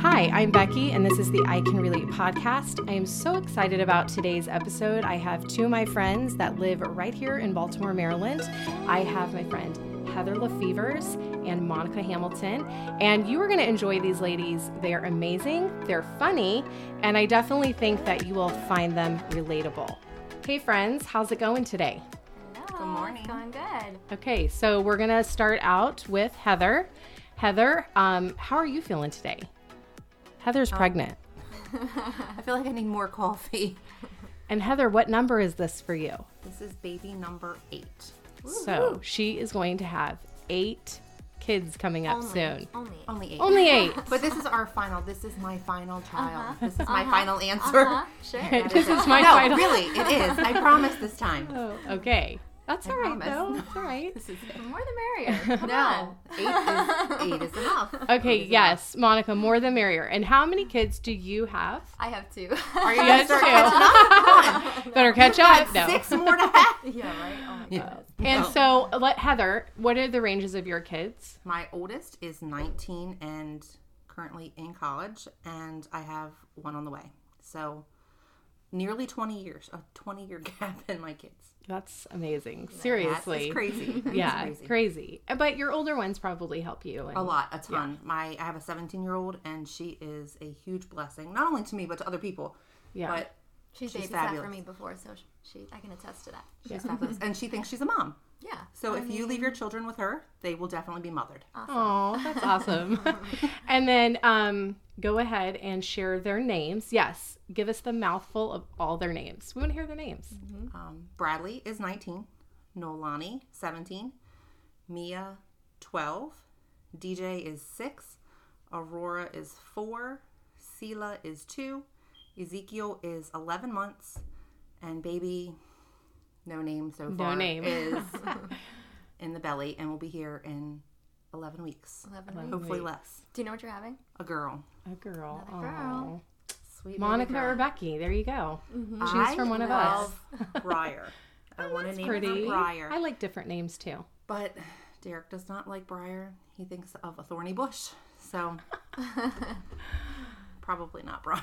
Hi, I'm Becky, and this is the I Can Relate podcast. I am so excited about today's episode. I have two of my friends that live right here in Baltimore, Maryland. I have my friend Heather Lefevers and Monica Hamilton, and you are going to enjoy these ladies. They're amazing, they're funny, and I definitely think that you will find them relatable. Hey, friends, how's it going today? Good morning. Going good. Okay, so we're going to start out with Heather. Heather, um, how are you feeling today? Heather's um, pregnant. I feel like I need more coffee. And Heather, what number is this for you? This is baby number eight. So she is going to have eight kids coming up soon. Only. Only eight. Only eight. But this is our final. This is my final uh-huh. child. This is my uh-huh. final answer. Uh-huh. Sure. this is my final answer. no, final. really, it is. I promise this time. Oh, okay. That's all right, promise. though. That's all right. This is it. More the merrier. Come No, on. eight is, eight is enough. Okay, is yes, Monica, more the merrier. And how many kids do you have? I have two. Are you guys gonna start two. catching up? Better catch up. No. Six more to have. yeah, right? Oh my Yeah. god. And No. so, let Heather, what are the ranges of your kids? My oldest is 19 and currently in college, and I have one on the way. So nearly 20 years, a 20 year gap in my kids. That's amazing. That's Seriously. crazy. It's Yeah, crazy. crazy. But your older ones probably help you. And, A lot, a ton. My I have a 17 year old, and she is a huge blessing, not only to me but to other people. Yeah. But She's, She's babysat fabulous. for me before, so she, I can attest to that. she's fabulous, and she thinks she's a mom. Yeah. So if you leave your children with her, they will definitely be mothered. Oh, that's awesome. and then um, go ahead and share their names. Yes, give us the mouthful of all their names. We want to hear their names. Um, Bradley is 19, Nolani 17, Mia 12, DJ is 6, Aurora is 4, Sela is 2, Ezekiel is 11 months, and baby, no name so far, name. is in the belly and will be here in 11 weeks. 11 weeks. Hopefully weeks. less. Do you know what you're having? A girl. A girl. Another girl. Aw. Sweet Monica girl. or Becky. There you go. Mm-hmm. Choose from one of us. love Briar. I oh, want to That's name pretty. her Briar. I like different names too. But Derek does not like Briar. He thinks of a thorny bush. So probably not Briar.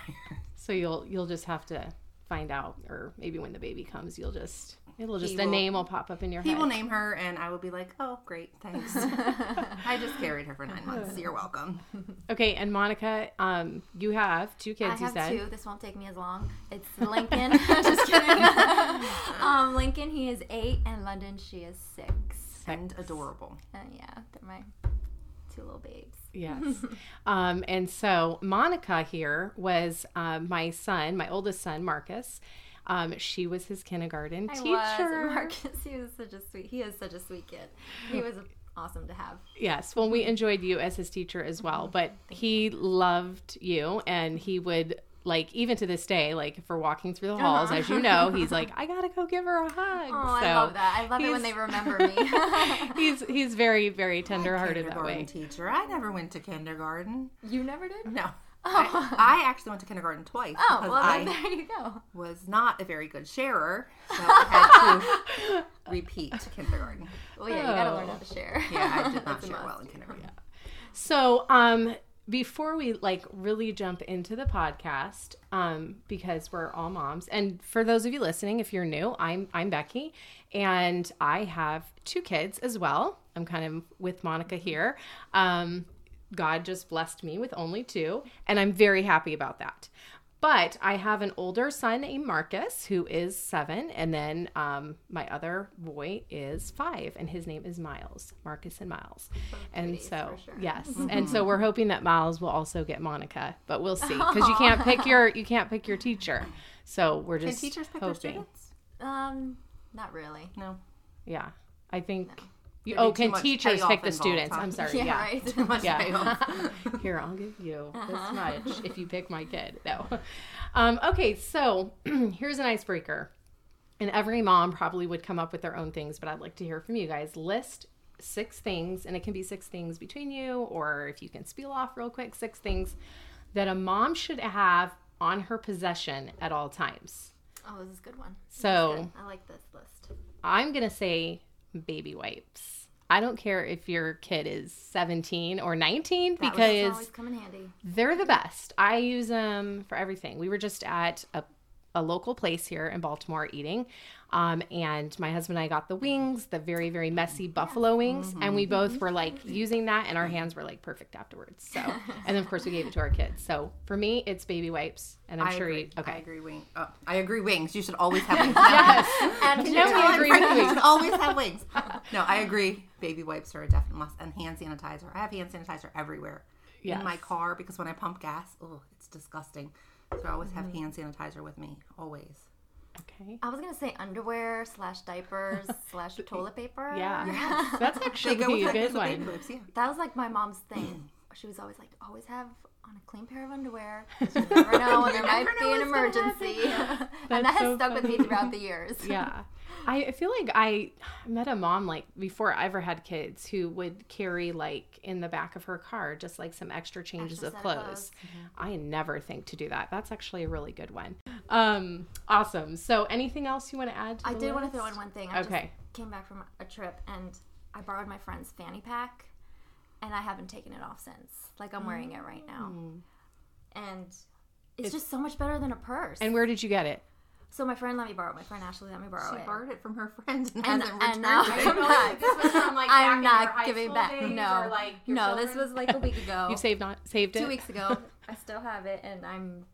So you'll you'll just have to find out, or maybe when the baby comes, you'll just it'll just He a will- name will pop up in your He head. He will name her and I will be like, oh, great, thanks. I just carried her for nine months. You're welcome. Okay, and Monica, um, you have two kids. I you have said. two. This won't take me as long. It's Lincoln. Just kidding. um, Lincoln, he is eight, and London, she is six. And adorable. And yeah, they're my two little babes. Yes. um, and so Monica here was um, my son, my oldest son, Marcus. Um, she was his kindergarten I teacher. was. Marcus, he was such a sweet. He is such a sweet kid. He was awesome to have. Yes. Well, we enjoyed you as his teacher as well, but he loved you and he would like even to this day, like if we're walking through the halls, as you know, he's like, I gotta go give her a hug. Oh, I love that. I love it when they remember me. He's he's very very tenderhearted that kindergarten way. teacher. I never went to kindergarten. you never did? No. I, I actually went to kindergarten twice Oh, because well, I there you go. was not a very good sharer. So I had to repeat kindergarten. Well, yeah, you gotta learn Oh. how to share. Yeah, I did not share well in kindergarten. Yeah. So, um, before we like really jump into the podcast, um, because we're all moms, and for those of you listening, if you're new, I'm I'm Becky, and I have two kids as well. I'm kind of with Monica here. Um, God just blessed me with only two, and I'm very happy about that. But I have an older son named Marcus who is seven, and then um, my other boy is five, and his name is Miles, Marcus and Miles. And cuties, so, sure. yes, and so we're hoping that Miles will also get Monica, but we'll see because you can't pick your you can't pick your teacher. So we're Can just teachers pick their hoping. students? Um, not really. No. Yeah, I think. You, oh, can teachers pick the students? I'm sorry. Yeah, Yeah. right. Too much Yeah. Here, I'll give you Uh-huh. this much if you pick my kid. No. Um, okay, so here's an icebreaker. And every mom probably would come up with their own things, but I'd like to hear from you guys. List six things, and it can be six things between you, or if you can spiel off real quick, six things that a mom should have on her possession at all times. Oh, this is a good one. This So- good. I like this list. I'm going to say baby wipes. I don't care if your kid is 17 or 19 That because always come in handy. they're the best. I use them for everything. We were just at a, a local place here in Baltimore eating, um, and my husband and I got the wings, the very, very messy buffalo wings, and we both were like using that, and our hands were like perfect afterwards. So, and then of course we gave it to our kids. So for me, it's baby wipes, and I'm I sure agree. you, okay. I agree. Wing. Oh, I agree. Wings. You should always have wings. Yes. And No, you we agree with You wings. should always have wings. No, I agree. Baby wipes are a definite must, and hand sanitizer. I have hand sanitizer everywhere Yes. in my car because when I pump gas, oh, it's disgusting. So I always Mm-hmm. have hand sanitizer with me, always. Okay. I was gonna say underwear slash diapers slash toilet paper. Yeah. That's actually go a good one. wipes, yeah. That was like my mom's thing. She was always like, always have on a clean pair of underwear. You never know when there might be an emergency. and That's that has so stuck with me throughout the years. yeah. I feel like I met a mom like before I ever had kids who would carry like in the back of her car just like some extra changes Extra of set of clothes. clothes. I never think to do that. That's actually a really good one. Um awesome. So anything else you want to add to I did want to throw in one thing. I Okay. just came back from a trip and I borrowed my friend's fanny pack and I haven't taken it off since. Like I'm wearing it right now. Mm. And it's, just so much better than a purse. And where did you get it? so my friend let me borrow it. My friend Ashley let me borrow She it. borrowed it from her friend and, And- hasn't and now- it. I'm not- This was from, like, I'm in your not high giving school back. days No, or, like, your no, this children? was like a week ago. You've saved not saved it. two weeks ago. I still have it, and I'm.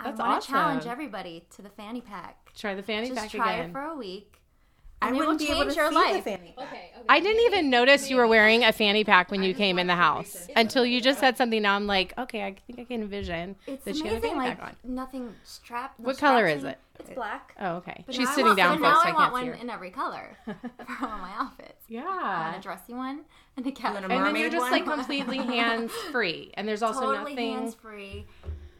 I That's want to challenge everybody to the fanny pack. Try the fanny Just pack try again. it for a week. I and it will wouldn't be able to change your see life. the fanny pack. I didn't even notice you were wearing a fanny pack when you came in the house until you just said something. Now I'm like, okay, I think I can envision It's that she had a amazing. fanny Like pack nothing strapped. no What color is in- it? It's black. Oh, okay. But She's now I sitting want- down, but now folks. I, I want can't one see her. in every color for all my outfits. I Yeah. want a dressy one and a cat. want a And then you're mermaid just one? like completely hands free, and there's also totally nothing. hands free.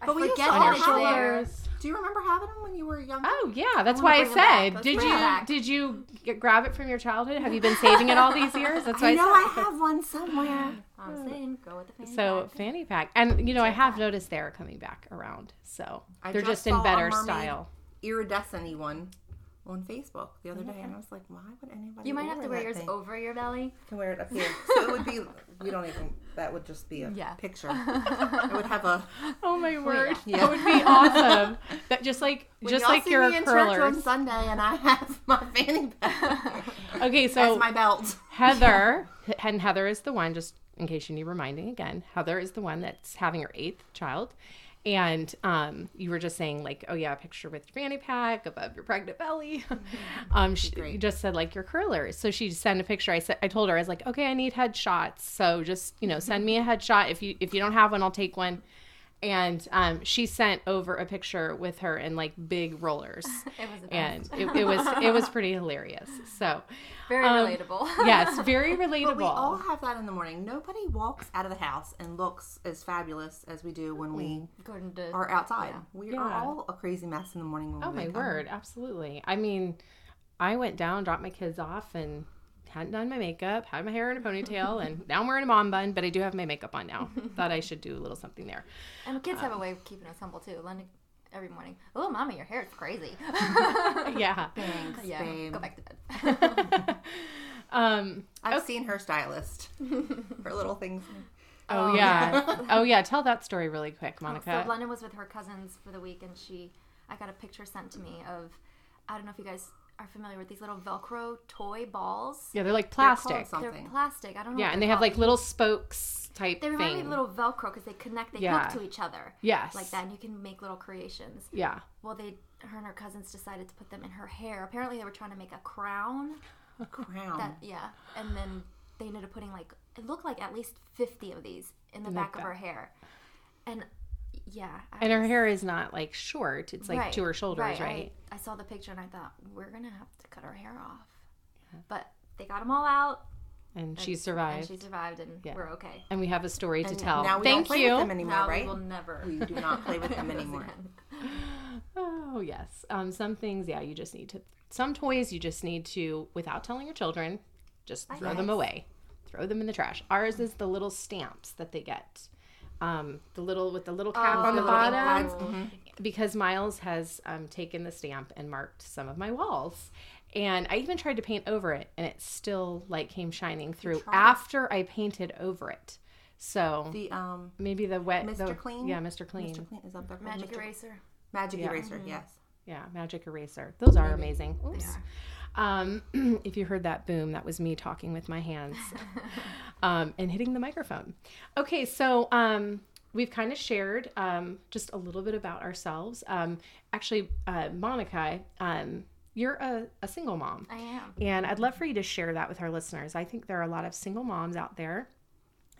I But we used forget to on that it's have there. shoulders. Do you remember having them when you were younger? Oh yeah, that's why I bring 'em back. said. Did you back. did you get, grab it from your childhood? Have you been saving it all these years? That's why I I, know said. I have one somewhere. Uh, I'm saying go with the fanny So pack. fanny pack, and you know I have noticed they're coming back around. So they're just just in better style. Iridescent one on Facebook the other day, and I was like, why would anybody? You might have to wear yours thing? over your belly. I can wear it up here. So it would be. We don't even. That would just be a Yeah. picture. It would have a. Oh my word, yeah. that would be awesome. That just like When just y'all like see your me in church on. Sunday, and I have my fanny pack Okay, as so my belt. Heather, and Heather is the one, just in case you need reminding again, Heather is the one that's having her eighth child. And um, you were just saying, like, oh, yeah, a picture with your fanny pack above your pregnant belly. um, she, you just said, like, your curlers. So she sent a picture. I said, I told her, I was like, okay, I need headshots. So just, you know, send me a headshot. If you if you don't have one, I'll take one. And um, she sent over a picture with her in like big rollers, It was and it, it was it was pretty hilarious. So very um, relatable. yes, very relatable. But we all have that in the morning. Nobody walks out of the house and looks as fabulous as we do when we to are outside. We Yeah. are all a crazy mess in the morning when Oh we my wake up. word, absolutely. I mean, I went down, dropped my kids off, and hadn't done my makeup, had my hair in a ponytail, and now I'm wearing a mom bun, but I do have my makeup on now. Thought I should do a little something there. and kids have a way of keeping us humble too. London every morning. Oh, mommy, your hair is crazy. Yeah. Thanks, yeah, babe. go back to bed. Um. I've seen her stylist for little things. Oh yeah. oh yeah. Tell that story really quick, Monica. So London was with her cousins for the week, and she, I got a picture sent to me of, I don't know if you guys are familiar with these little Velcro toy balls. yeah, they're like They're called plastic. They're something. plastic. I don't know. Yeah, what and they they're have like little spokes type They remind me of little Velcro because they connect. They Yeah. hook to each other. Yes. Like that, and you can make little creations. Yeah. Well, they, her and her cousins decided to put them in her hair. Apparently, they were trying to make a crown. A crown. That yeah, and then they ended up putting like it looked like at least fifty of these in the the back of her hair, and yeah. I And her was- hair is not like short; it's like Right, to her shoulders, right? I, I saw the picture and I thought we're gonna have to cut her hair off, but they got them all out. And she survived. And she survived, and Yeah. we're okay. And we have a story to And tell. now we Thank don't play you. with them anymore, now right? we will never. We do not play with them anymore. Oh yes. Um, some things, yeah, you just need to. Some toys, you just need to, without telling your children, just throw them away, throw them in the trash. Ours is the little stamps that they get, um, the little with the little cap Oh, on the the bottom, pads, mhm. because Miles has um, taken the stamp and marked some of my walls, And I even tried to paint over it and it still like came shining through after I painted over it. So The um maybe the wet Mr. the- Clean? Yeah, Mr. Clean. Mr. Clean is up there. Magic Mr. eraser. Magic Yeah. eraser. Yes. Yeah, magic eraser. Those are amazing. Oops. Um, if you heard that boom, that was me talking with my hands um, and hitting the microphone. Okay, so um, we've kind of shared um, just a little bit about ourselves. Um, actually, uh, Monica, um, you're a, a single mom. I am. And I'd love for you to share that with our listeners. I think there are a lot of single moms out there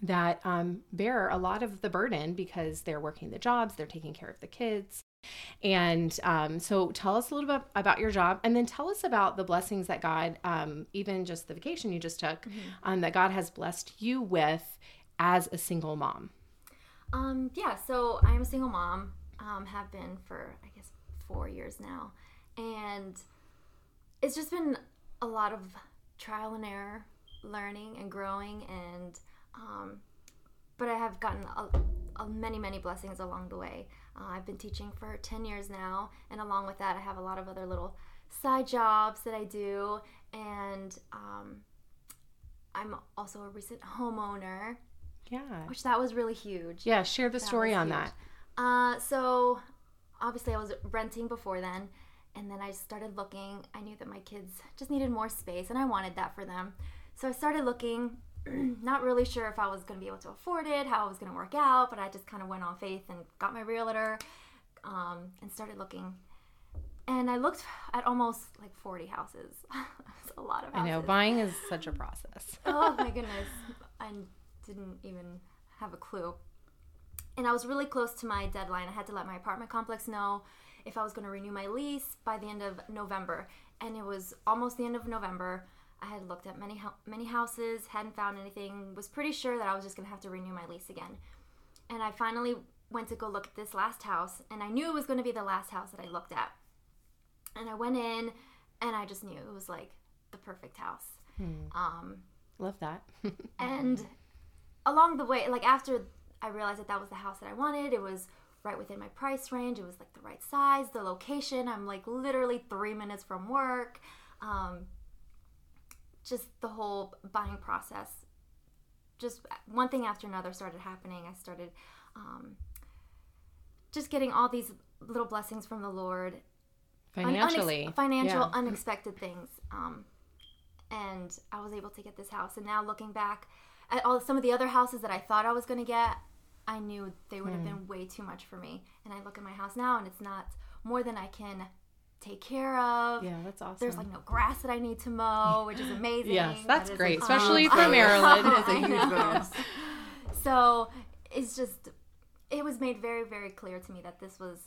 that um, bear a lot of the burden because they're working the jobs, they're taking care of the kids. And um, so tell us a little bit about your job and then tell us about the blessings that God, um, even just the vacation you just took, um, that God has blessed you with as a single mom. Um, yeah, so I am a single mom. Um, have been for I guess four years now, and it's just been a lot of trial and error, learning and growing, and um, but I have gotten a, a many many blessings along the way. Uh, I've been teaching for ten years now, and along with that, I have a lot of other little side jobs that I do, and um, I'm also a recent homeowner, Yeah. which that was really huge. Yeah, share the story on huge. that. Uh, so obviously I was renting before then, and then I started looking. I knew that my kids just needed more space, and I wanted that for them. So I started looking, not really sure if I was going to be able to afford it, how it was going to work out, but I just kind of went on faith and got my realtor um, and started looking. And I looked at almost like 40 houses. It's a lot of houses. I know, buying is such a process. oh my goodness. I didn't even have a clue. And I was really close to my deadline. I had to let my apartment complex know if I was going to renew my lease by the end of November. And it was almost the end of November. I had looked at many many houses, hadn't found anything. Was pretty sure that I was just going to have to renew my lease again. And I finally went to go look at this last house, and I knew it was going to be the last house that I looked at. And I went in, and I just knew it was like the perfect house. Um, Love that. and along the way, like after I realized that that was the house that I wanted, it was right within my price range. It was like the right size, the location. I'm like literally three minutes from work. Um, just the whole buying process. Just one thing after another started happening. I started um, just getting all these little blessings from the Lord un- unex- Financially. financial Yeah. unexpected things um, and i was able to get this house and now looking back at all some of the other houses that i thought i was going to get i knew they would have Hmm. been way too much for me and i look at my house now and it's not more than i can take care of Yeah, that's awesome. there's like no grass that i need to mow which is amazing yes, that's is a great, especially for Maryland. That is a I huge bonus. so it's just it was made very very clear to me that this was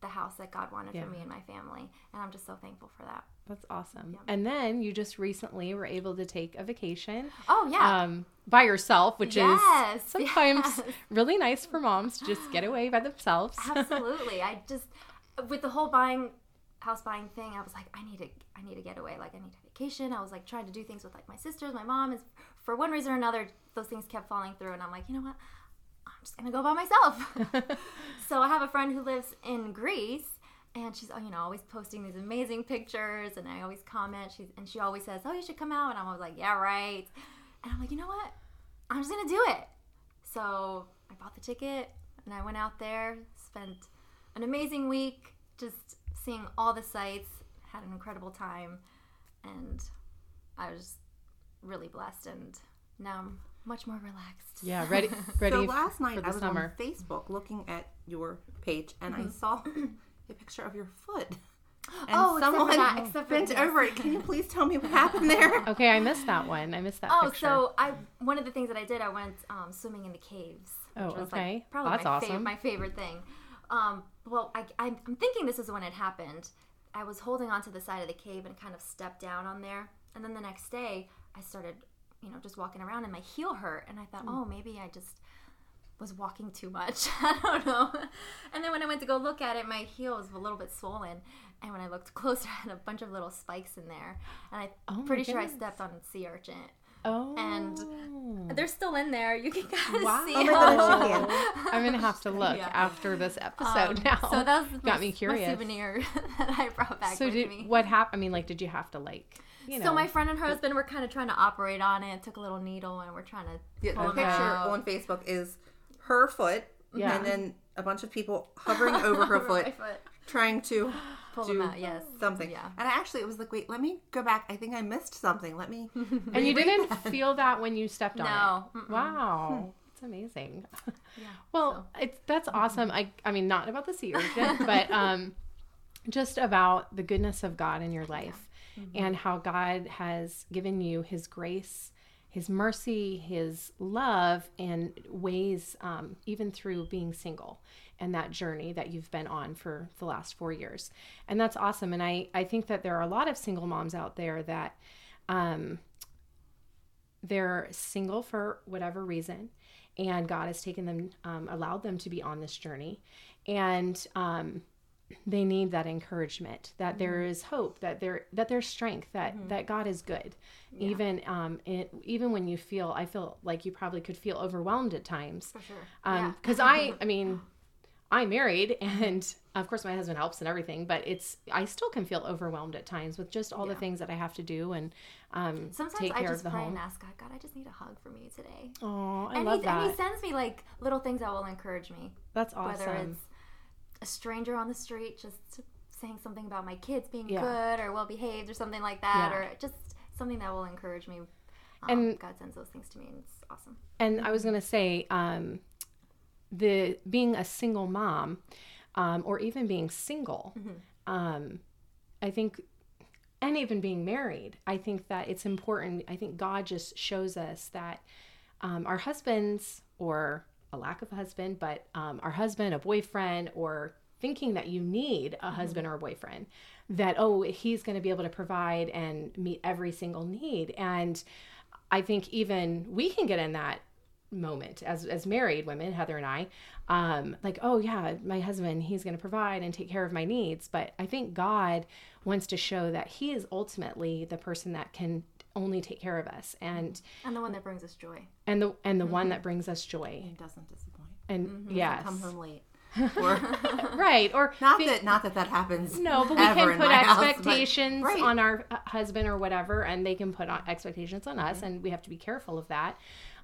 the house that god wanted Yeah. for me and my family and i'm just so thankful for that That's awesome. And then you just recently were able to take a vacation oh yeah um, by yourself, which Yes, is sometimes yes. really nice for moms to just get away by themselves. absolutely i just with the whole buying house buying thing i was like i need to i need to get away like i need a vacation. I was like trying to do things with like my sisters my mom and for one reason or another those things kept falling through and i'm like you know what? I'm just gonna go by myself. So i have a friend who lives in greece and she's you know always posting these amazing pictures and i always comment she's and she always says oh you should come out and i'm always like yeah right. And i'm like you know what? I'm just gonna do it. So I bought the ticket and I went out there, spent an amazing week just seeing all the sights, had an incredible time, and I was really blessed. And now I'm much more relaxed. yeah, ready, ready So last night for the I was summer. on Facebook looking at your page and Mm-hmm. I saw a picture of your foot. And Oh, except for someone that, except for bent yes. over it. Can you please tell me what happened there? Okay, I missed that one. I missed that picture. Oh, picture. so I one of the things that I did, I went um, swimming in the caves. Which Oh, was okay. Like, probably That's my, awesome. fav- my favorite thing. Um, well, I, I, I'm thinking this is when it happened. I was holding onto the side of the cave and kind of stepped down on there. And then the next day, I started, you know, just walking around and my heel hurt. And I thought, Hmm. oh, maybe I just was walking too much. I don't know. And then when I went to go look at it, my heel was a little bit swollen. And when I looked closer, I had a bunch of little spikes in there. And Oh I'm my pretty sure I stepped on a sea urchin. Oh. And they're still in there. You can kind of Wow. see. Oh my how- goodness, you can. I'm gonna have to look Yeah. after this episode Um, now. So that was got my, me curious. My souvenir that I brought back so with did me. what happened? I mean, like, did you have to like, you know? So my friend and her husband were kind of trying to operate on it. Took a little needle and we're trying to Yeah, pull the them picture out. on Facebook is her foot, Yeah. and then a bunch of people hovering over her Over foot, foot. trying to Pull do them out. Yes. something. Yeah. And I actually, it was like, wait, let me go back. I think I missed something. Let me. and you didn't feel that when you stepped on No. it. Mm-mm. Wow, it's amazing. Yeah. Well, it's that's awesome. I I mean, not about the sea urchin, but um, just about the goodness of God in your life and how God has given you His grace, His mercy, His love, and ways um, even through being single and that journey that you've been on for the last four years, and that's awesome. And I I think that there are a lot of single moms out there that. Um, they're single for whatever reason and god has taken them um, allowed them to be on this journey and um, they need that encouragement that there is hope that there that there's strength that that god is good even um it, even when you feel i feel like you probably could feel overwhelmed at times For sure. um because i i mean i'm married and of course my husband helps and everything but it's i still can feel overwhelmed at times with just all the things that i have to do and um Sometimes take I care just of the pray home and ask God, God, I just need a hug from you today. oh i and love he, that And he sends me like little things that will encourage me. that's awesome. Whether it's a stranger on the street just saying something about my kids being Yeah. good or well behaved or something like that, Yeah. or just something that will encourage me. Um, And- God sends those things to me, and it's awesome. And I was going to say, um, the being a single mom, um, or even being single, um, I think, and even being married, I think that it's important. I think God just shows us that um, our husbands, or a lack of a husband, but um, our husband, a boyfriend, or thinking that you need a husband or a boyfriend, that, oh, he's going to be able to provide and meet every single need. And I think even we can get in that moment as as married women, Heather and I, um, like, oh yeah, my husband, he's going to provide and take care of my needs. But I think God wants to show that He is ultimately the person that can only take care of us, and And the one that brings us joy. and the and the one that brings us joy. It doesn't disappoint. And yes, Come home late. Or right, or not the- that not that that happens. No, but we can put my house, but- expectations right. on our uh, husband or whatever, and they can put on expectations on us, and we have to be careful of that.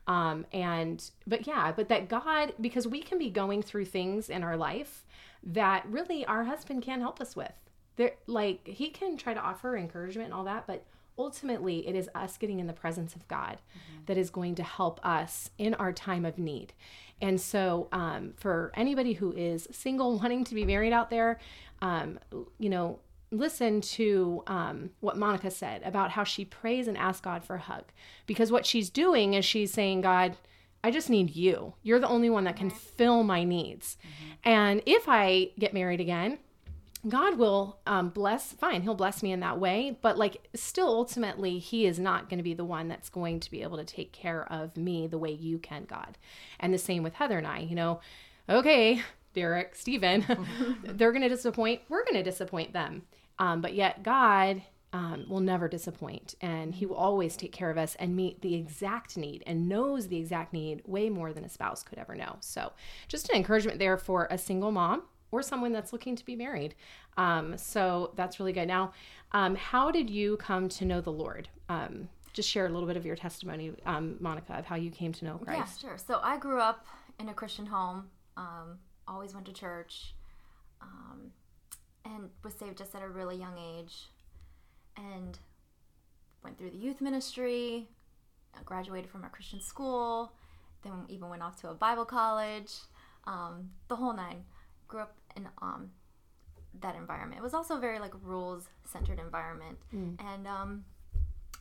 Um, and but yeah, but that God, because we can be going through things in our life that really our husband can't help us with. There, like he can try to offer encouragement and all that, but ultimately it is us getting in the presence of God that is going to help us in our time of need. And so, um, for anybody who is single, wanting to be married out there, um, you know, listen to um, what Monica said about how she prays and asks God for a hug. Because what she's doing is she's saying, God, I just need you. You're the only one that can fill my needs. And if I get married again, God will um, bless, fine, He'll bless me in that way. But like, still, ultimately, He is not going to be the one that's going to be able to take care of me the way you can, God. And the same with Heather and I, you know, okay, Derek, Stephen, they're going to disappoint. We're going to disappoint them. Um, but yet, God um, will never disappoint and he will always take care of us and meet the exact need and knows the exact need way more than a spouse could ever know. So, just an encouragement there for a single mom or someone that's looking to be married. Um, so, that's really good. Now, um, how did you come to know the Lord? Um, just share a little bit of your testimony, um, Monica, of how you came to know Christ. Yeah, sure. So I grew up in a Christian home. Um, always went to church, um, and was saved just at a really young age, and went through the youth ministry. uh, Graduated from a Christian school, then even went off to a Bible college. Um, the whole nine. Grew up in um, that environment. It was also a very like rules centered environment, and um,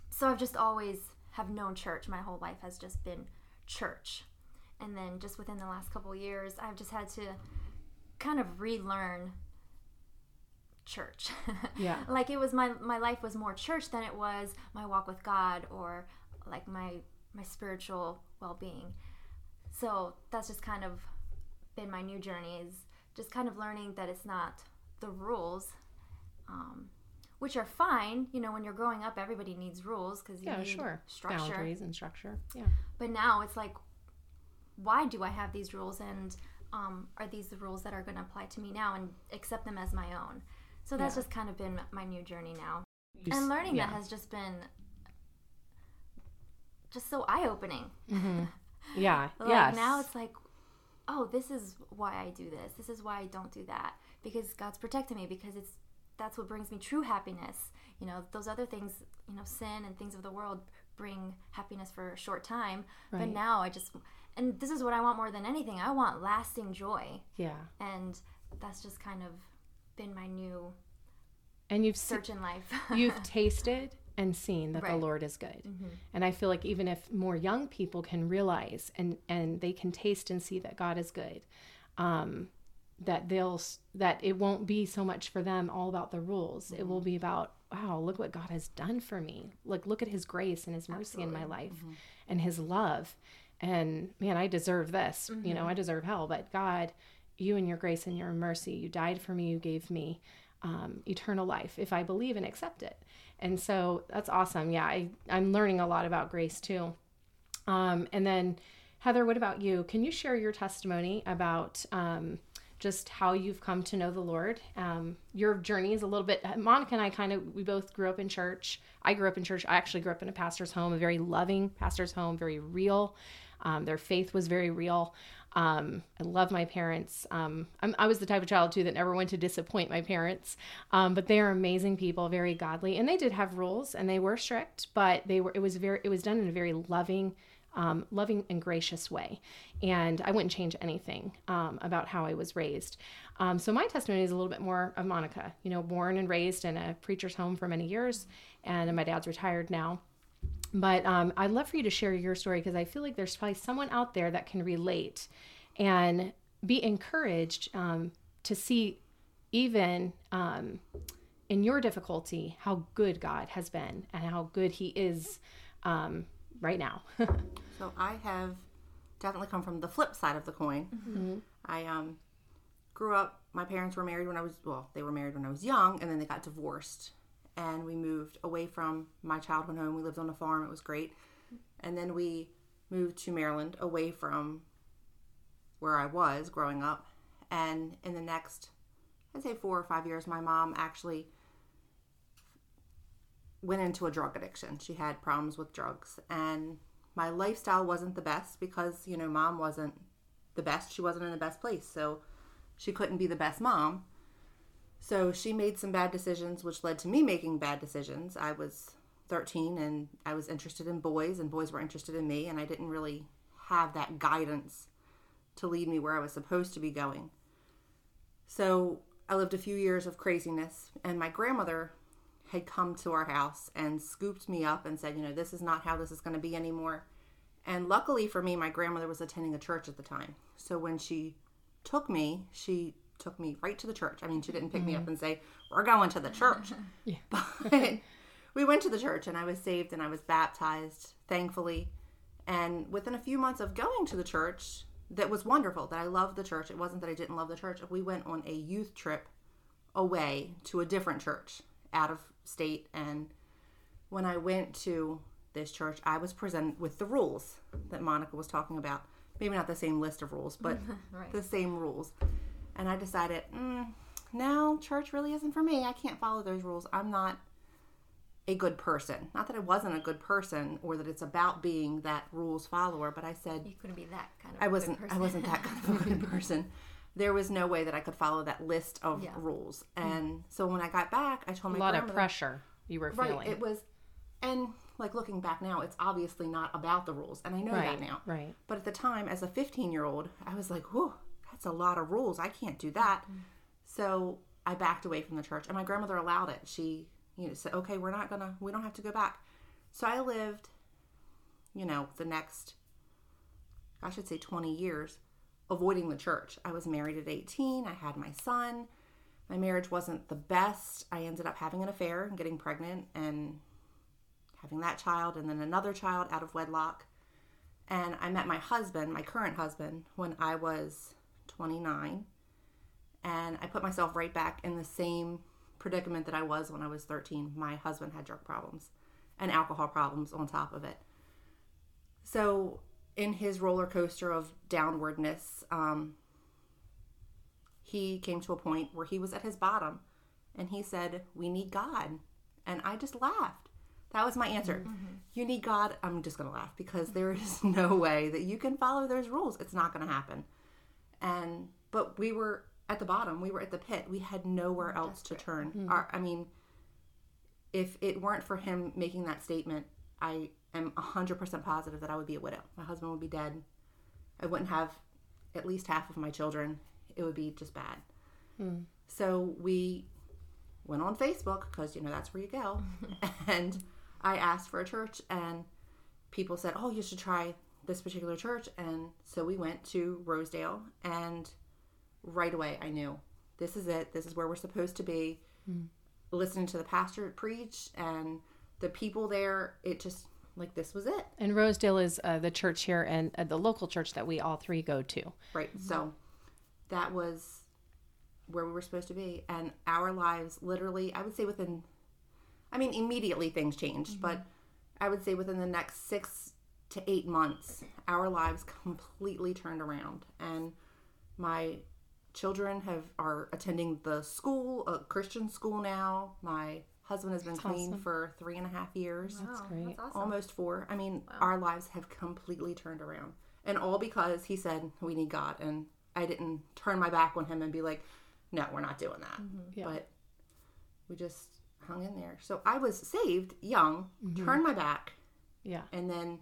so I've just always have known church. My whole life has just been church. And then just within the last couple years, I've just had to kind of relearn church. Yeah. like it was my my life was more church than it was my walk with God or like my my spiritual well-being. So that's just kind of been my new journey is just kind of learning that it's not the rules um, which are fine. You know, when you're growing up, everybody needs rules because you Yeah, need sure. structure. Boundaries and structure. Yeah. But now it's like, why do I have these rules, and um, are these the rules that are going to apply to me now, and accept them as my own? So that's Yeah. just kind of been my new journey now, You and learning yeah. that has just been just so eye opening. Mm-hmm. Yeah. Like yes. now it's like, oh, this is why I do this. This is why I don't do that because God's protecting me because it's that's what brings me true happiness. You know, those other things, you know, sin and things of the world bring happiness for a short time, but now I just and this is what I want more than anything. I want lasting joy. yeah. And that's just kind of been my new And you've se- search in life. you've tasted and seen that the Lord is good. Mm-hmm. And I feel like even if more young people can realize and and they can taste and see that God is good, um, that they'll s- that it won't be so much for them all about the rules. It will mm-hmm. be about wow, look what God has done for me. Like look at His grace and His mercy in my life, mm-hmm. and His love. And man, I deserve this. You know, I deserve hell, but God, you and your grace and your mercy, you died for me. You gave me um, eternal life if I believe and accept it. And so that's awesome. Yeah, I, I'm learning a lot about grace too. Um, and then, Heather, what about you? Can you share your testimony about um, just how you've come to know the Lord? Um, your journey is a little bit, Monica and I kind of, we both grew up in church. I grew up in church. I actually grew up in a pastor's home, a very loving pastor's home, very real. Um, their faith was very real. Um, I love my parents. Um, I was the type of child too that never went to disappoint my parents. Um, but they are amazing people, very godly, and they did have rules and they were strict, but they were. It was very. It was done in a very loving, um, loving and gracious way. And I wouldn't change anything um, about how I was raised. Um, so my testimony is a little bit more of Monica. You know, born and raised in a preacher's home for many years, and my dad's retired now. But um, I'd love for you to share your story because I feel like there's probably someone out there that can relate and be encouraged um, to see, even um, in your difficulty, how good God has been and how good He is um, right now. So I have definitely come from the flip side of the coin. I um grew up. My parents were married when I was well. They were married when I was young, and then they got divorced, and we moved away from my childhood home. We lived on a farm. It was great, and then we moved to Maryland, away from where I was growing up. And in the next, I'd say four or five years, my mom actually went into a drug addiction. She had problems with drugs, and my lifestyle wasn't the best because you know mom wasn't the best. She wasn't in the best place, so she couldn't be the best mom. So she made some bad decisions, which led to me making bad decisions. I was 13 and I was interested in boys, and boys were interested in me, and I didn't really have that guidance to lead me where I was supposed to be going. So I lived a few years of craziness, and my grandmother had come to our house and scooped me up and said, You know, this is not how this is going to be anymore. And luckily for me, my grandmother was attending a church at the time. So when she took me, she took me right to the church. I mean, she didn't pick me up mm-hmm. and say, We're going to the church. Yeah. But we went to the church and I was saved and I was baptized, thankfully. And within a few months of going to the church, that was wonderful, that I loved the church. It wasn't that I didn't love the church. We went on a youth trip away to a different church out of state. And when I went to this church, I was presented with the rules that Monica was talking about. Maybe not the same list of rules, but Right. the same rules. And I decided, mm, no, church really isn't for me. I can't follow those rules. I'm not a good person. Not that I wasn't a good person or that it's about being that rules follower, but I said, You couldn't be that kind of. I a good wasn't I person. wasn't that kind of a good person. There was no way that I could follow that list of Yeah. rules. And so when I got back, I told my a lot of pressure you were Right, feeling. it was and like looking back now, it's obviously not about the rules, and I know right that now. Right. But at the time, as a 15 year old, I was like, whoa, that's a lot of rules. I can't do that. Mm-hmm. So I backed away from the church, and my grandmother allowed it. She, you know, said, okay, we're not gonna, we don't have to go back. So I lived, you know, the next, I should say 20 years, avoiding the church. I was married at 18, I had my son. My marriage wasn't the best. I ended up having an affair and getting pregnant and having that child and then another child out of wedlock. And I met my husband, my current husband, when I was 29. And I put myself right back in the same predicament that I was when I was 13, my husband had drug problems and alcohol problems on top of it. So, in his roller coaster of downwardness, um, he came to a point where he was at his bottom and he said, We need God. And I just laughed. That was my answer. You need God. I'm just going to laugh because there is no way that you can follow those rules. It's not going to happen. And, but we were at the bottom, we were at the pit. We had nowhere mm, else to turn. Mm-hmm. Our, I mean, if it weren't for him making that statement, I am 100% positive that I would be a widow. My husband would be dead. I wouldn't have at least half of my children. It would be just bad. Hmm. So we went on Facebook because, you know, that's where you go. and I asked for a church, and people said, oh, you should try this particular church. And so we went to Rosedale, and right away I knew this is it. This is where we're supposed to be. Listening to the pastor preach and the people there, it just like this was it. And Rosedale is uh, the church here and uh, the local church that we all three go to. Right. So that was where we were supposed to be. And our lives literally, I would say within, I mean, immediately things changed, but I would say within the next six to eight months, our lives completely turned around. And my children have are attending the school, a Christian school now. My husband has been clean awesome. for three and a half years Wow, great. That's awesome. almost four. I mean, our lives have completely turned around. And all because he said, we need God. And I didn't turn my back on him and be like, no, we're not doing that. Mm-hmm. Yeah. But we just hung in there. So I was saved young, mm-hmm. turned my back, Yeah. and then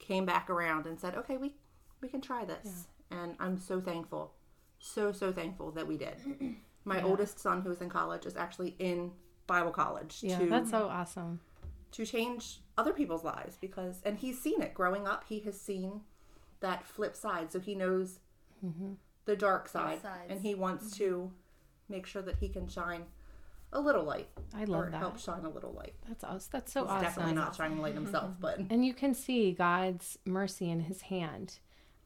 came back around and said, okay, we, we can try this. And I'm so thankful, so, so thankful that we did. My oldest son, who is in college, is actually in Bible college Yeah. to That's so awesome. to change other people's lives because and he's seen it growing up he has seen that flip side so he knows mm-hmm. the dark side and he wants mm-hmm. to make sure that he can shine a little light I love that. help shine a little light That's awesome. That's so he's awesome. definitely not shining light mm-hmm, himself mm-hmm. but And you can see God's mercy in his hand,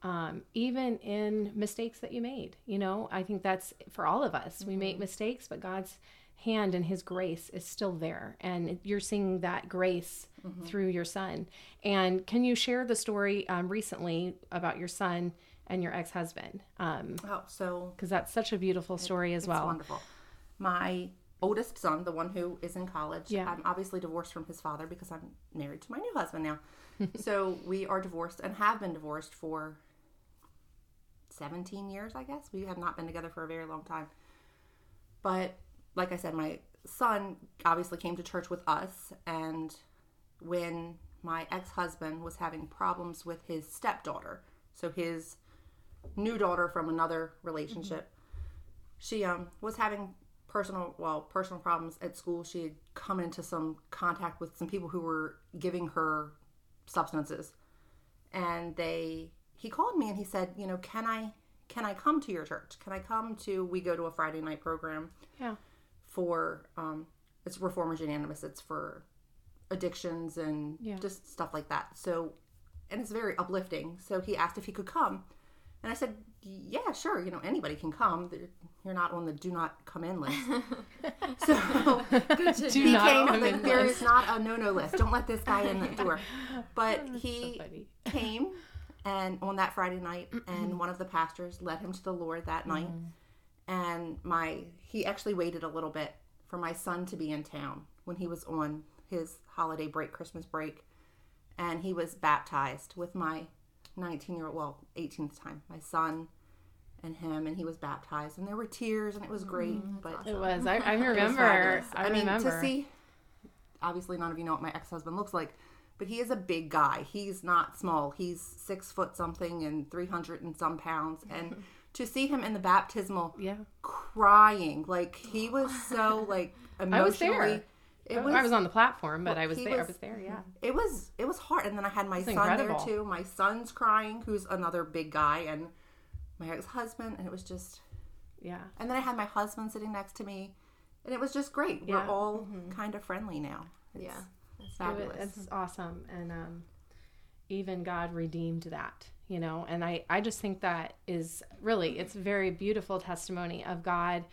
um, even in mistakes that you made. You know, I think that's for all of us. We make mm-hmm. mistakes, but God's hand and his grace is still there. And you're seeing that grace through your son. And can you share the story um, recently about your son and your ex husband? Because um, oh so Because that's such a beautiful story as it's well. wonderful my oldest son the one who is in college. Yeah. i'm obviously divorced from his father because i'm married to my new husband now. So we are divorced and have been divorced for 17 years i guess. We have not been together for a very long time. But like i said my son obviously came to church with us and when my ex-husband was having problems with his stepdaughter so his new daughter from another relationship she um was having personal well personal problems at school she had come into some contact with some people who were giving her substances. And they he called me and he said you know can i can i come to your church? Can i come to we go to a friday night program Yeah. for um it's reformers unanimous. It's for addictions and Yeah. just stuff like that. So and it's very uplifting. So he asked if he could come and i said yeah sure you know anybody can come. You're not on the do not come in list. So Do he not came come like, in there list. is not a no no list. Don't let this guy in the door. But So he funny. came and on that Friday night, and one of the pastors led him to the Lord that night. Mm. And my he actually waited a little bit for my son to be in town when he was on his holiday break, Christmas break, and he was baptized with my 19 year old, well, 18th time, my son and him, and he was baptized, and there were tears, and it was mm, great. but It was. I, I it was remember. I, mean, remember. to see. Obviously, none of you know what my ex husband looks like, but he is a big guy. He's not small. He's six foot something and three hundred and some pounds. And to see him in the baptismal, yeah. crying like he was so like emotionally. I was I was on the platform, but I was he there. I was- was there. Yeah. it was it was hard and then i had my son incredible. there too my son's crying who's another big guy and my ex-husband and it was just Yeah. and then i had my husband sitting next to me and it was just great Yeah. we're all kind of friendly now it's Yeah. fabulous It's awesome. And um, even God redeemed that, you know, and I, I just think that is really, it's very beautiful testimony of God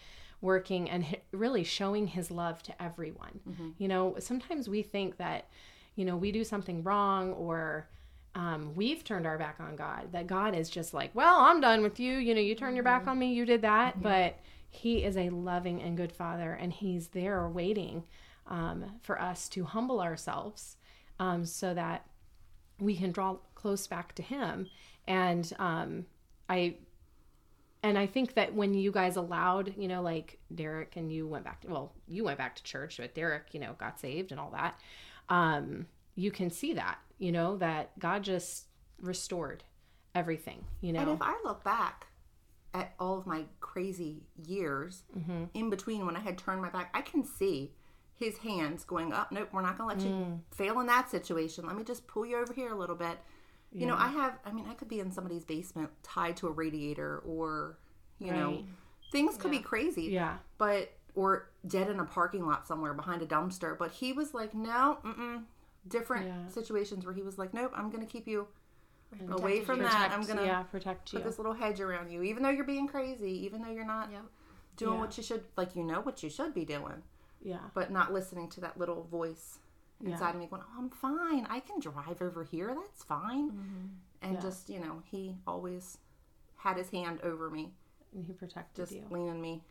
working and really showing his love to everyone. You know, sometimes we think that, you know, we do something wrong or um, we've turned our back on God, that God is just like, well, I'm done with you. You know, you turn your back on me, you did that. But He is a loving and good Father, and He's there waiting um, for us to humble ourselves um, so that we can draw close back to Him. And um, I and I think that when you guys allowed, you know, like Derek and you went back to, well, you went back to church, but Derek, you know, got saved and all that. Um, you can see that, you know, that God just restored everything, you know. And if I look back at all of my crazy years Mm-hmm. in between when I had turned my back, I can see his hands going up. Nope, we're not going to let Mm. you fail in that situation. Let me just pull you over here a little bit. You know, I have, I mean, I could be in somebody's basement tied to a radiator or, you know, things could be crazy. yeah. But, or dead in a parking lot somewhere behind a dumpster. But he was like, no, mm-mm. Different Yeah. situations where he was like, nope, I'm going to keep you away you. from that. Protect, I'm going to yeah, protect you. put this little hedge around you, even though you're being crazy, even though you're not Yep. doing Yeah. what you should, like you know what you should be doing, yeah. but not listening to that little voice Yeah. inside of me going, "Oh, I'm fine. I can drive over here. That's fine." And Yeah. just you know, he always had his hand over me, And he protected just you. leaning me.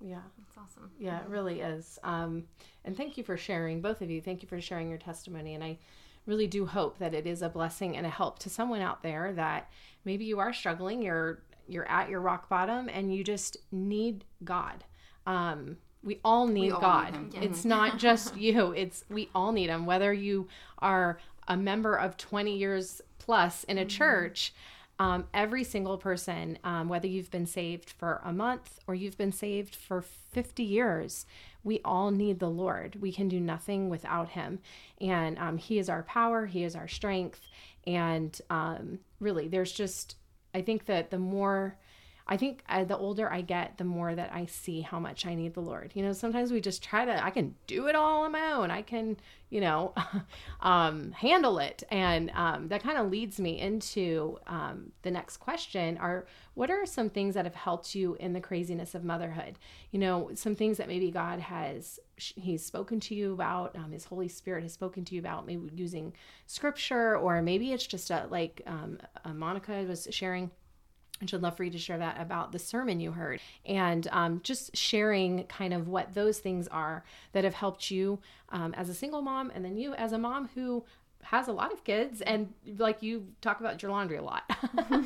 Yeah. That's awesome. Yeah, it really is. Um, and thank you for sharing, both of you. Thank you for sharing your testimony. And I really do hope that it is a blessing and a help to someone out there that maybe you are struggling, you're you're at your rock bottom, and you just need God. Um, we all need all God. need him. It's not just you. It's we all need Him. Whether you are a member of 20 years plus in a church, um, every single person, um, whether you've been saved for a month or you've been saved for 50 years, we all need the Lord. We can do nothing without Him. And um, He is our power, He is our strength. And um, really, there's just, I think that the more. I think uh, the older I get, the more that I see how much I need the Lord. You know, sometimes we just try to, I can do it all on my own. I can, you know, um, handle it. And um, that kind of leads me into um, the next question are what are some things that have helped you in the craziness of motherhood? You know, some things that maybe God has, He's spoken to you about, um, His Holy Spirit has spoken to you about, maybe using scripture, or maybe it's just a, like um, Monica was sharing and I'd love for you to share that about the sermon you heard and um, just sharing kind of what those things are that have helped you um, as a single mom and then you as a mom who has a lot of kids and like you talk about your laundry a lot and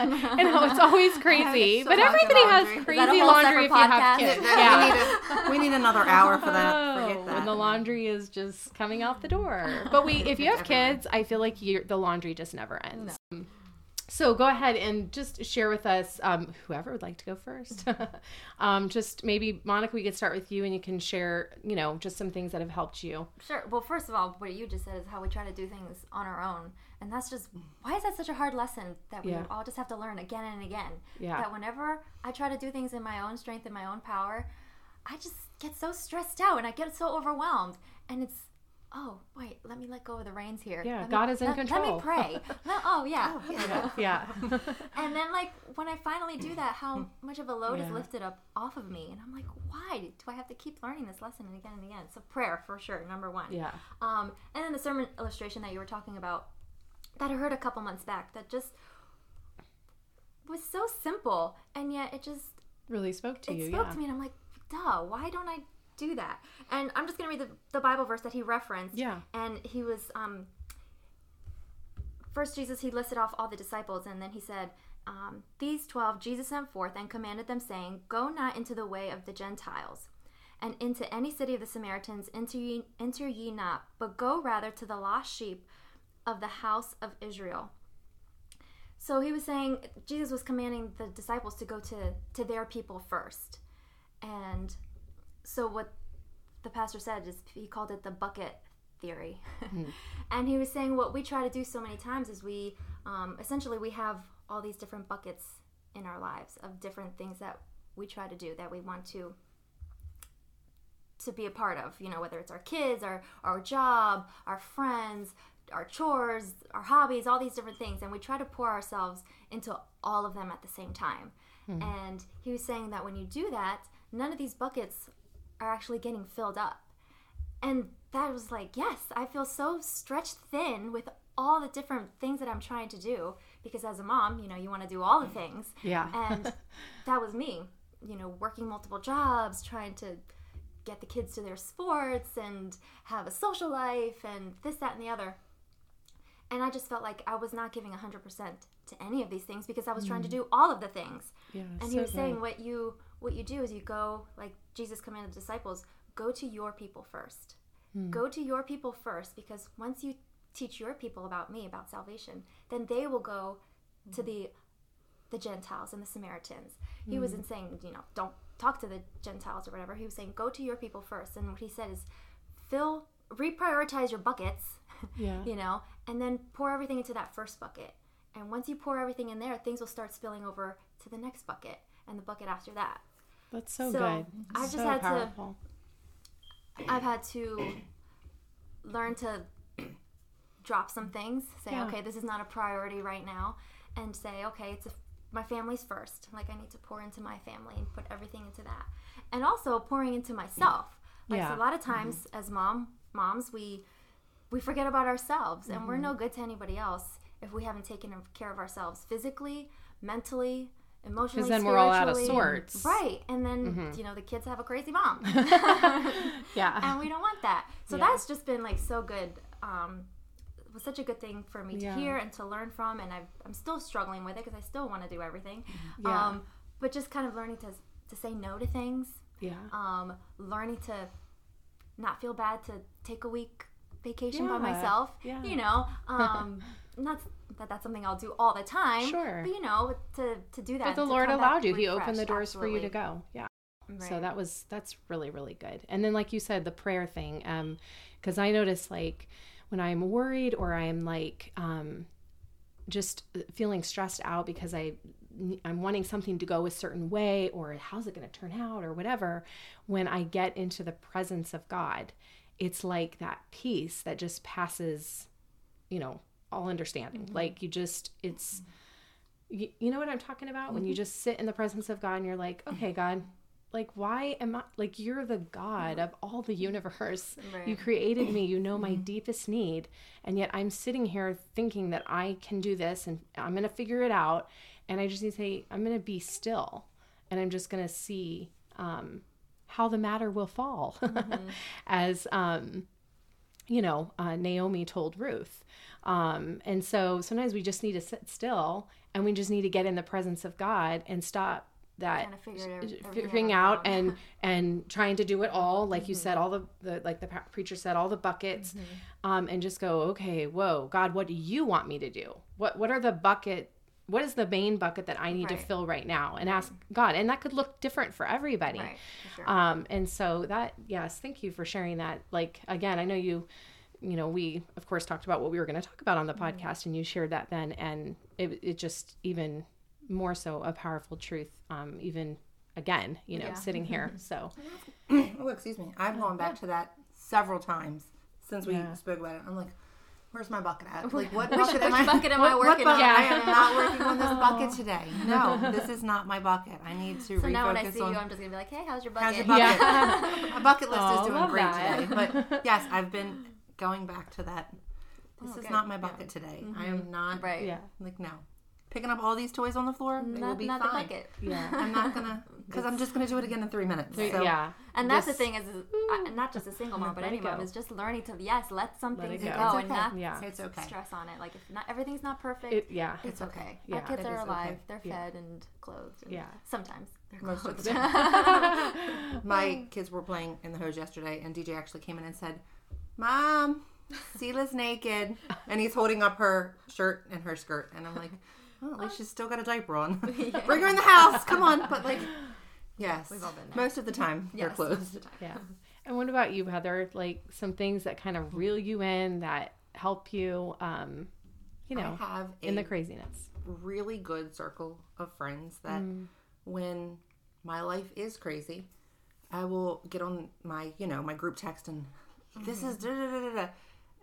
how it's always crazy so but everybody has laundry. Crazy that a whole laundry if separate you have kids Yeah. We, need a, we need another hour for that. Forget Oh, that. when the laundry is just coming out the door. But we, if you have kids, I feel like the laundry just never ends. So go ahead and just share with us, um, whoever would like to go first. um, just maybe Monica, we could start with you, and you can share, you know, just some things that have helped you. Sure. Well, first of all, what you just said is how we try to do things on our own. And that's just, why is that such a hard lesson that we Yeah. all just have to learn again and again? Yeah. That whenever I try to do things in my own strength and my own power, I just get so stressed out and I get so overwhelmed. And it's, oh, wait, let me let go of the reins here. Yeah, Let me- God is in let- control. Let me pray. Let- oh, yeah. Yeah, And then, like, when I finally do that, how much of a load is lifted up off of me. And I'm like, why do I have to keep learning this lesson and again and again? So, prayer for sure, number one. yeah, Um, and then the sermon illustration that you were talking about that I heard a couple months back that just was so simple and yet it just really spoke to it you. spoke yeah, to me and I'm like, duh, why don't I do that? And I'm just gonna read the, the Bible verse that he referenced. Yeah. And he was um first Jesus he listed off all the disciples and then he said um, these 12 Jesus sent forth and commanded them, saying, Go not into the way of the Gentiles, and into any city of the Samaritans enter ye, enter ye not, but go rather to the lost sheep of the house of Israel. So he was saying, Jesus was commanding the disciples to go to, to their people first. And so what the pastor said is he called it the bucket theory. and he was saying what we try to do so many times is we um, essentially we have all these different buckets in our lives of different things that we try to do that we want to to be a part of you know whether it's our kids our our job our friends our chores our hobbies all these different things. And we try to pour ourselves into all of them at the same time. And he was saying that when you do that none of these buckets are actually getting filled up. And that was like, yes, I feel so stretched thin with all the different things that I'm trying to do because as a mom, you know, you want to do all the things. Yeah. And that was me, you know, working multiple jobs, trying to get the kids to their sports and have a social life and this, that, and the other. And I just felt like I was not giving 100% to any of these things because I was trying to mm. do all of the things. Yeah, and he so was saying what you what you do is you go like Jesus commanded the disciples, go to your people first. Hmm. Go to your people first because once you teach your people about me, about salvation, then they will go to hmm. the the Gentiles and the Samaritans. He wasn't hmm. saying, you know, don't talk to the Gentiles or whatever. He was saying, go to your people first. And what he said is, fill, reprioritize your buckets, Yeah. you know, and then pour everything into that first bucket. And once you pour everything in there, things will start spilling over to the next bucket and the bucket after that. That's so, So, good. I just so had to- powerful. I've had to learn to drop some things, say, Yeah. okay, this is not a priority right now, and say, okay, it's a, my family's first. Like I need to pour into my family and put everything into that, and also pouring into myself. Like Yeah. so a lot of times as mom moms, we we forget about ourselves, and we're Mm-hmm. no good to anybody else if we haven't taken care of ourselves physically, mentally. Emotionally, Because then we're all out of sorts. right? And then Mm-hmm. you know the kids have a crazy mom, Yeah. and we don't want that. So Yeah. that's just been like so good. Um, it was such a good thing for me to Yeah. hear and to learn from, and I've, I'm still struggling with it because I still want to do everything. Yeah. Um, but just kind of learning to to say no to things, yeah. um, learning to not feel bad to take a week vacation by myself. Yeah. You know, um, not that that's something I'll do all the time. Sure. But you know, to to do that. But the Lord allowed you. He opened the doors for you to go. Yeah. So that was that's really really good. And then like you said, the prayer thing, um, because I notice like when I'm worried or I'm like um, just feeling stressed out because I I'm wanting something to go a certain way or how's it going to turn out or whatever. When I get into the presence of God, it's like that peace that just passes, you know, all understanding. Mm-hmm. Like you just it's mm-hmm. you, you know what I'm talking about? When you mm-hmm. just sit in the presence of God and you're like, okay, God, like why am I like you're the God of all the universe. You created me, you know my deepest need, and yet I'm sitting here thinking that I can do this and I'm going to figure it out. And I just need to say I'm going to be still. And I'm just going to see um how the matter will fall. As um you know, uh, Naomi told Ruth. Um, and so sometimes we just need to sit still and we just need to get in the presence of God and stop that figuring out. out and and trying to do it all like you said all the, the like the preacher said all the buckets um, and just go okay whoa god what do you want me to do? What what are the bucket what is the main bucket that i need to fill right now and ask god and that could look different for everybody Right, for sure. um, and so that, yes, thank you for sharing that. Like, again, I know you, you know, we of course talked about what we were going to talk about on the Mm-hmm. podcast and you shared that then. And it, it just even more so a powerful truth, um, even again, you know, Yeah. sitting here. So Oh, excuse me. I've gone back to that several times since we Yeah. spoke about it. I'm like, where's my bucket at? Like, what Which- bucket am which I? bucket am I working on? bucket? I am not working on this bucket today. No, this is not my bucket. I need to so refocus now when I see on you, I'm just gonna be like, hey, how's your bucket? how's your bucket. Yeah. my bucket list Oh, is doing great that. today. But yes, I've been going back to that. Oh, this Oh, is good. not my bucket today. I am mm-hmm. not Right. yeah, like no. Picking up all these toys on the floor, it will Not, be not fine. the bucket. yeah, I'm not gonna because I'm just gonna do it again in three minutes. So yeah. And that's Just the thing is, is I- not just a single mom, but Let any mom is just learning to yes, let some Let things it go, go. It's and not Yeah. It's okay. stress on it. Like if not everything's not perfect, It, yeah, it's okay. Yeah. Our kids It are alive. okay. They're Yeah. fed and clothed. And Yeah. Sometimes they're Most of clothed. the time. My kids were playing in the hose yesterday, and DJ actually came in and said, "Mom, Sela's naked," and he's holding up her shirt and her skirt, and I'm like, "Oh, at least oh. she's still got a diaper on. Bring her in the house, come on!" But like, yes, We've all been there. most of the time they're closed. most of the time. yeah. And what about you, Heather? Like some things that kind of reel you in that help you, um, you know, I have in the craziness. really good circle of friends that when my life is crazy, I will get on my, you know, my group text and this is da da da da da.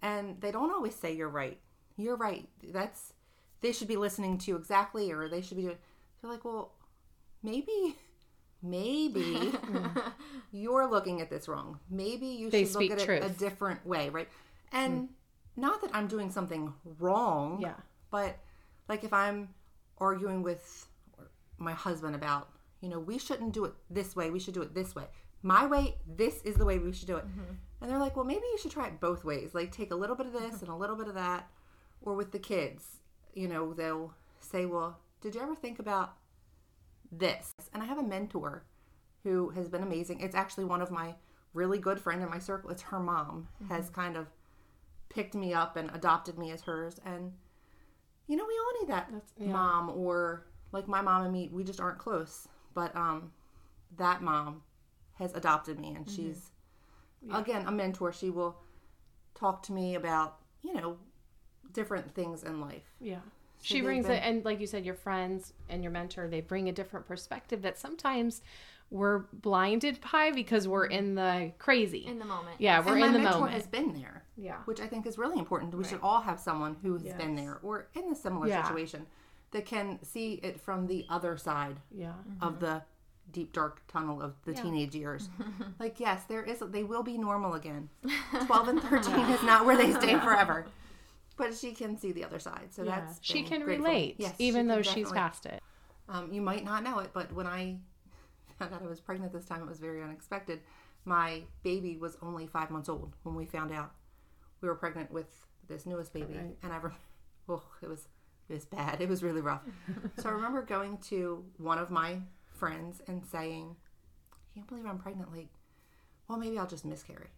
And they don't always say you're right. You're right. That's they should be listening to you exactly or they should be doing they're like, well, maybe maybe you're looking at this wrong. Maybe you They should look at it a different way, right? And hmm. not that I'm doing something wrong, Yeah. but like if I'm arguing with my husband about, you know, we shouldn't do it this way, we should do it this way. My way, this is the way we should do it. Mm-hmm. And they're like, well, maybe you should try it both ways. Like take a little bit of this mm-hmm. and a little bit of that. Or with the kids, you know, they'll say, well, did you ever think about this? And I have a mentor who has been amazing. It's actually one of my really good friend in my circle. It's her mom has kind of picked me up and adopted me as hers. And you know, we all need that That's- yeah. mom or like my mom and me. We just aren't close, but um, that mom has adopted me, and she's again a mentor. She will talk to me about you know different things in life. Yeah. She brings been- it, and like you said, your friends and your mentor, they bring a different perspective that sometimes we're blinded by because we're mm-hmm. in the crazy. in the moment. yeah, we're and my in the mentor moment. has been there. yeah. which I think is really important. We should all have someone who has been there or in a similar Yeah. situation that can see it from the other side Yeah. of mm-hmm. the deep dark tunnel of the teenage years. like yes, there is they will be normal again. 12 and 13 is not where they stay forever. But she can see the other side. So Yeah. that's She can grateful. relate, Yes, even though she's past it. um, you might not know it, but when I found out I was pregnant this time, it was very unexpected. My baby was only five months old when we found out we were pregnant with this newest baby, Right. and I, rem- oh, it was it was bad. It was really rough. so I remember going to one of my friends and saying, "I can't believe I'm pregnant." Like, well, maybe I'll just miscarry.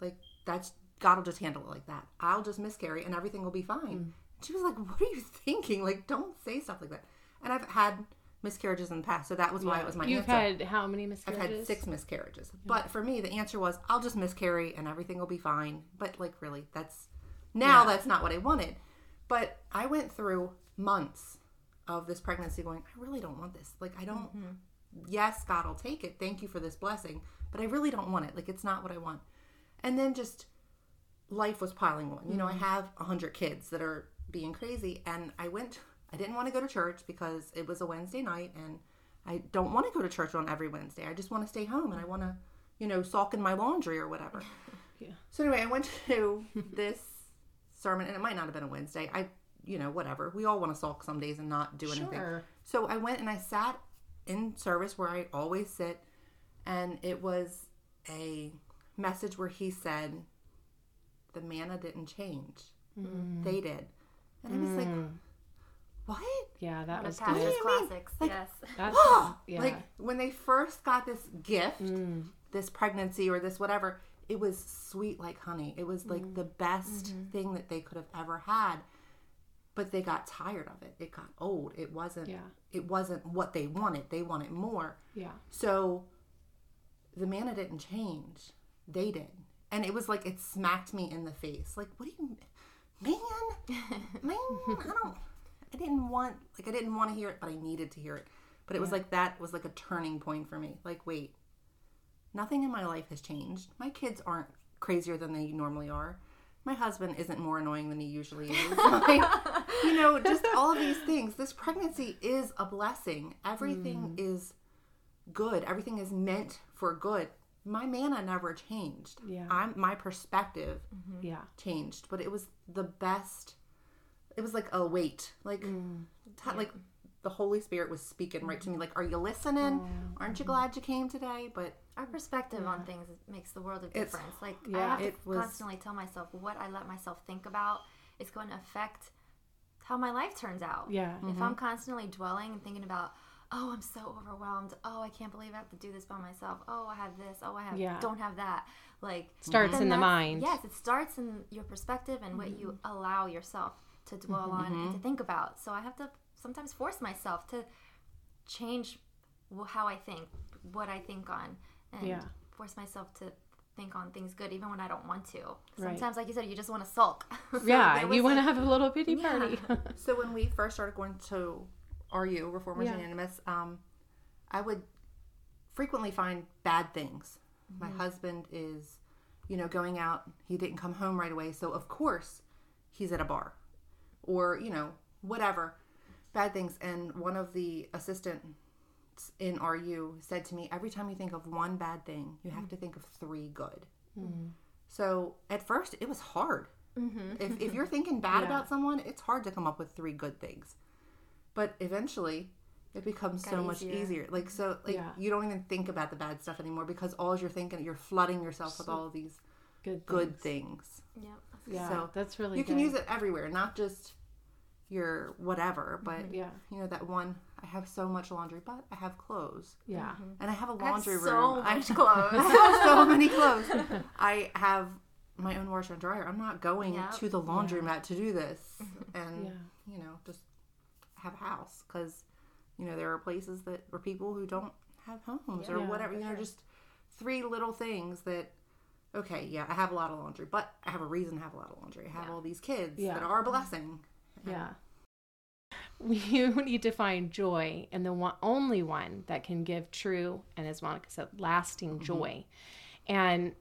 Like that's God will just handle it like that. I'll just miscarry and everything will be fine. Mm. She was like, "What are you thinking? Like, don't say stuff like that." And I've had miscarriages in the past, so that was why it was my You've answer. had how many miscarriages? I've had six miscarriages, but for me, the answer was, "I'll just miscarry and everything will be fine." But like, really, that's now that's not what I wanted. But I went through months of this pregnancy going, I really don't want this. Like, I don't. Yes, God will take it. Thank you for this blessing, but I really don't want it. Like, it's not what I want. And then just life was piling on. You know, I mm. have a hundred kids that are being crazy, and I went. I didn't want to go to church because it was a Wednesday night, and I don't want to go to church on every Wednesday. I just want to stay home and I want to, you know, sulk in my laundry or whatever. Yeah. So anyway, I went to this sermon, and it might not have been a Wednesday. I, you know, whatever. We all want to sulk some days and not do anything. Sure. So I went and I sat in service where I always sit, and it was a message where he said, "The manna didn't change; they did." And I was like, "What?" Yeah, that was good. do classics. Like- yes. That's, yeah. Like when they first got this gift, Mm. this pregnancy or this whatever, it was sweet like honey. It was Mm. like the best Mm-hmm. thing that they could have ever had. But they got tired of it. It got old. It wasn't Yeah. it wasn't what they wanted. They wanted more. yeah. So the manna didn't change. They did. And it was like it smacked me in the face. Like, what do you man? Man, I don't I didn't want like I didn't want to hear it, but I needed to hear it. But it was like that was like a turning point for me. Like, wait, nothing in my life has changed. My kids aren't crazier than they normally are. My husband isn't more annoying than he usually is. My- you know, just all of these things. This pregnancy is a blessing. Everything mm. is good. Everything is meant for good. My manna never changed. Yeah. I'm my perspective mm-hmm. Yeah. changed, but it was the best. It was like a weight, like, mm. t- like the Holy Spirit was speaking right to me. Like, are you listening? Oh. Aren't you glad you came today? But Our perspective on things makes the world of It's- difference. Like yeah, I have it to was- constantly tell myself what I let myself think about is going to affect how my life turns out. Yeah. If mm-hmm. I'm constantly dwelling and thinking about, oh, I'm so overwhelmed. Oh, I can't believe I have to do this by myself. Oh, I have this. Oh, I have Yeah. don't have that. Like Starts in the mind. Yes, it starts in your perspective and what you mm-hmm. allow yourself to dwell on and to mm-hmm. think about. So I have to sometimes force myself to change how I think, what I think on, and Yeah. force myself to think on things good even when I don't want to. Right. Sometimes, like you said, you just want to sulk. So Yeah. You want to have a little pity Yeah. party. so when we first started going to RU, Reformers Yeah. Unanimous, um, I would frequently find bad things. My mm-hmm. husband is, you know, going out. He didn't come home right away, so of course he's at a bar, or you know, whatever, bad things. And one of the assistant in RU said to me, every time you think of one bad thing, you have mm. to think of three good. Mm-hmm. So at first, it was hard. Mm-hmm. If, if you're thinking bad Yeah. about someone, it's hard to come up with three good things. But eventually, it becomes so Got much easier. easier. Like so, like Yeah. you don't even think about the bad stuff anymore because all you're thinking, you're flooding yourself with all of these Good. good things. things. Yeah. Yeah. So, that's really. You can use it everywhere, not just your whatever, mm-hmm. but Yeah. you know that one. I have so much laundry, but I have clothes, Yeah. Mm-hmm. and I have a I have laundry room. so I much clothes. I have so many clothes. I have my own washer and dryer. I'm not going Yep. to the laundromat to do this, mm-hmm. and Yeah. you know, just have a house because you know there are places that or people who don't have homes or Yeah, whatever. You know, just three little things that. Okay, yeah, I have a lot of laundry, but I have a reason to have a lot of laundry. I have all these kids Yeah. that are a blessing. Yeah. You need to find joy in the one, only one that can give true and, as Monica said, lasting Mm-hmm. joy. And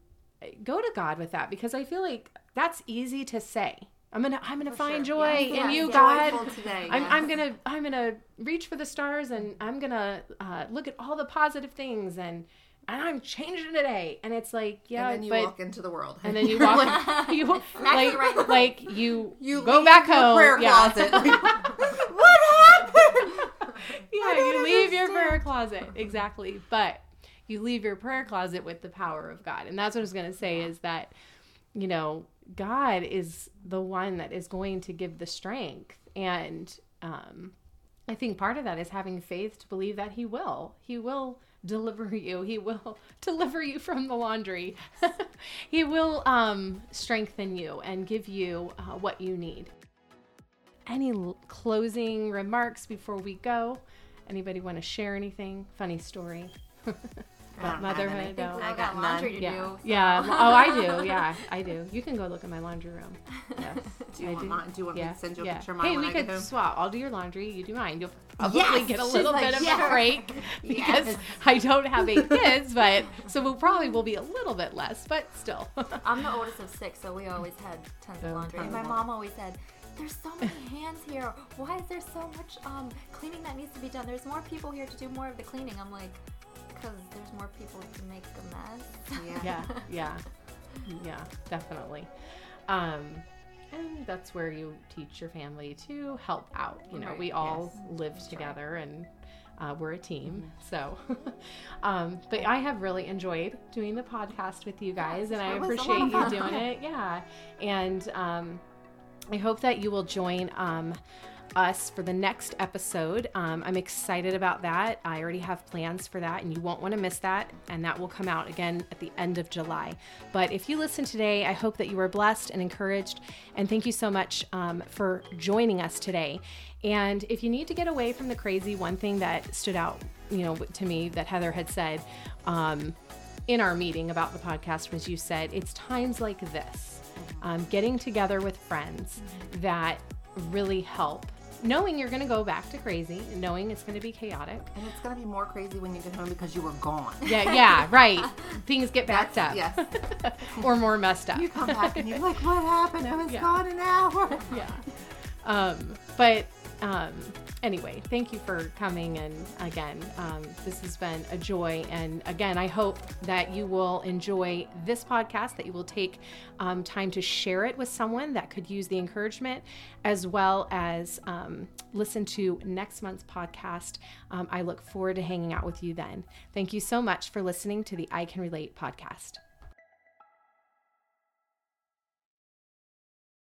uh, go to God with that because I feel like that's easy to say. I'm gonna I'm gonna find sure. joy Yes, in yes, you. God. Today. I'm, yes. I'm gonna I'm gonna reach for the stars and I'm gonna uh, look at all the positive things and and I'm changing today. And it's like yeah, and then you but walk into the world. and then you walk you like right like you you go back home. prayer yeah. closet. Like, what happened? yeah, you leave your prayer closet. Exactly. But you leave your prayer closet with the power of God. And that's what I was going to say is that, you know, God is the one that is going to give the strength. And um, I think part of that is having faith to believe that He will. He will deliver you. He will deliver you from the laundry. he will um, strengthen you and give you uh, what you need any l- closing remarks before we go? Anybody want to share anything? Funny story. Don't motherhood. anything. No. We I got got laundry to Yeah. do. so- Yeah. well, Oh, I do. Yeah, I do. You can go look at my laundry room. Yes. Do you I want do. mine? Do you want me to send you a yeah. picture of mine Hey, when we I could home? swap. I'll do your laundry. You do mine. You'll probably Yes! get a She's little like, bit of yes. a break because Yes. I don't have eight kids, but so we'll probably will be a little bit less, but still. I'm the oldest of six, so we always had tons Oh, of laundry. And my mom always said, "There's so many hands here. Why is there so much um, cleaning that needs to be done? There's more people here to do more of the cleaning." I'm like, "Because there's more people to make a mess." Yeah. yeah yeah. Yeah definitely. Um and that's where you teach your family to help out you know Right, we all live together and uh, we're a team Mm-hmm. so. Um but i have really enjoyed doing the podcast with you guys and i it was a lot appreciate you doing it. Yeah. And um i hope that you will join um us for the next episode. Um, I'm excited about that. I already have plans for that, and you won't want to miss that. And that will come out again at the end of July. But if you listen today, I hope that you were blessed and encouraged. And thank you so much um, for joining us today. And if you need to get away from the crazy, one thing that stood out, you know, to me that Heather had said um, in our meeting about the podcast was you said it's times like this, um, getting together with friends that really help knowing you're going to go back to crazy knowing it's going to be chaotic And it's gonna be more crazy when you get home because you were gone. yeah yeah right things get backed up Yes. or more messed up You come back and you're like, what happened? I was Yeah. gone an hour. yeah um but um anyway thank you for coming and again. Um, this has been a joy and again i hope that you will enjoy this podcast that you will take um, time to share it with someone that could use the encouragement as well as um, listen to next month's podcast. Um, i look forward to hanging out with you then. Thank you so much for listening to the i can relate podcast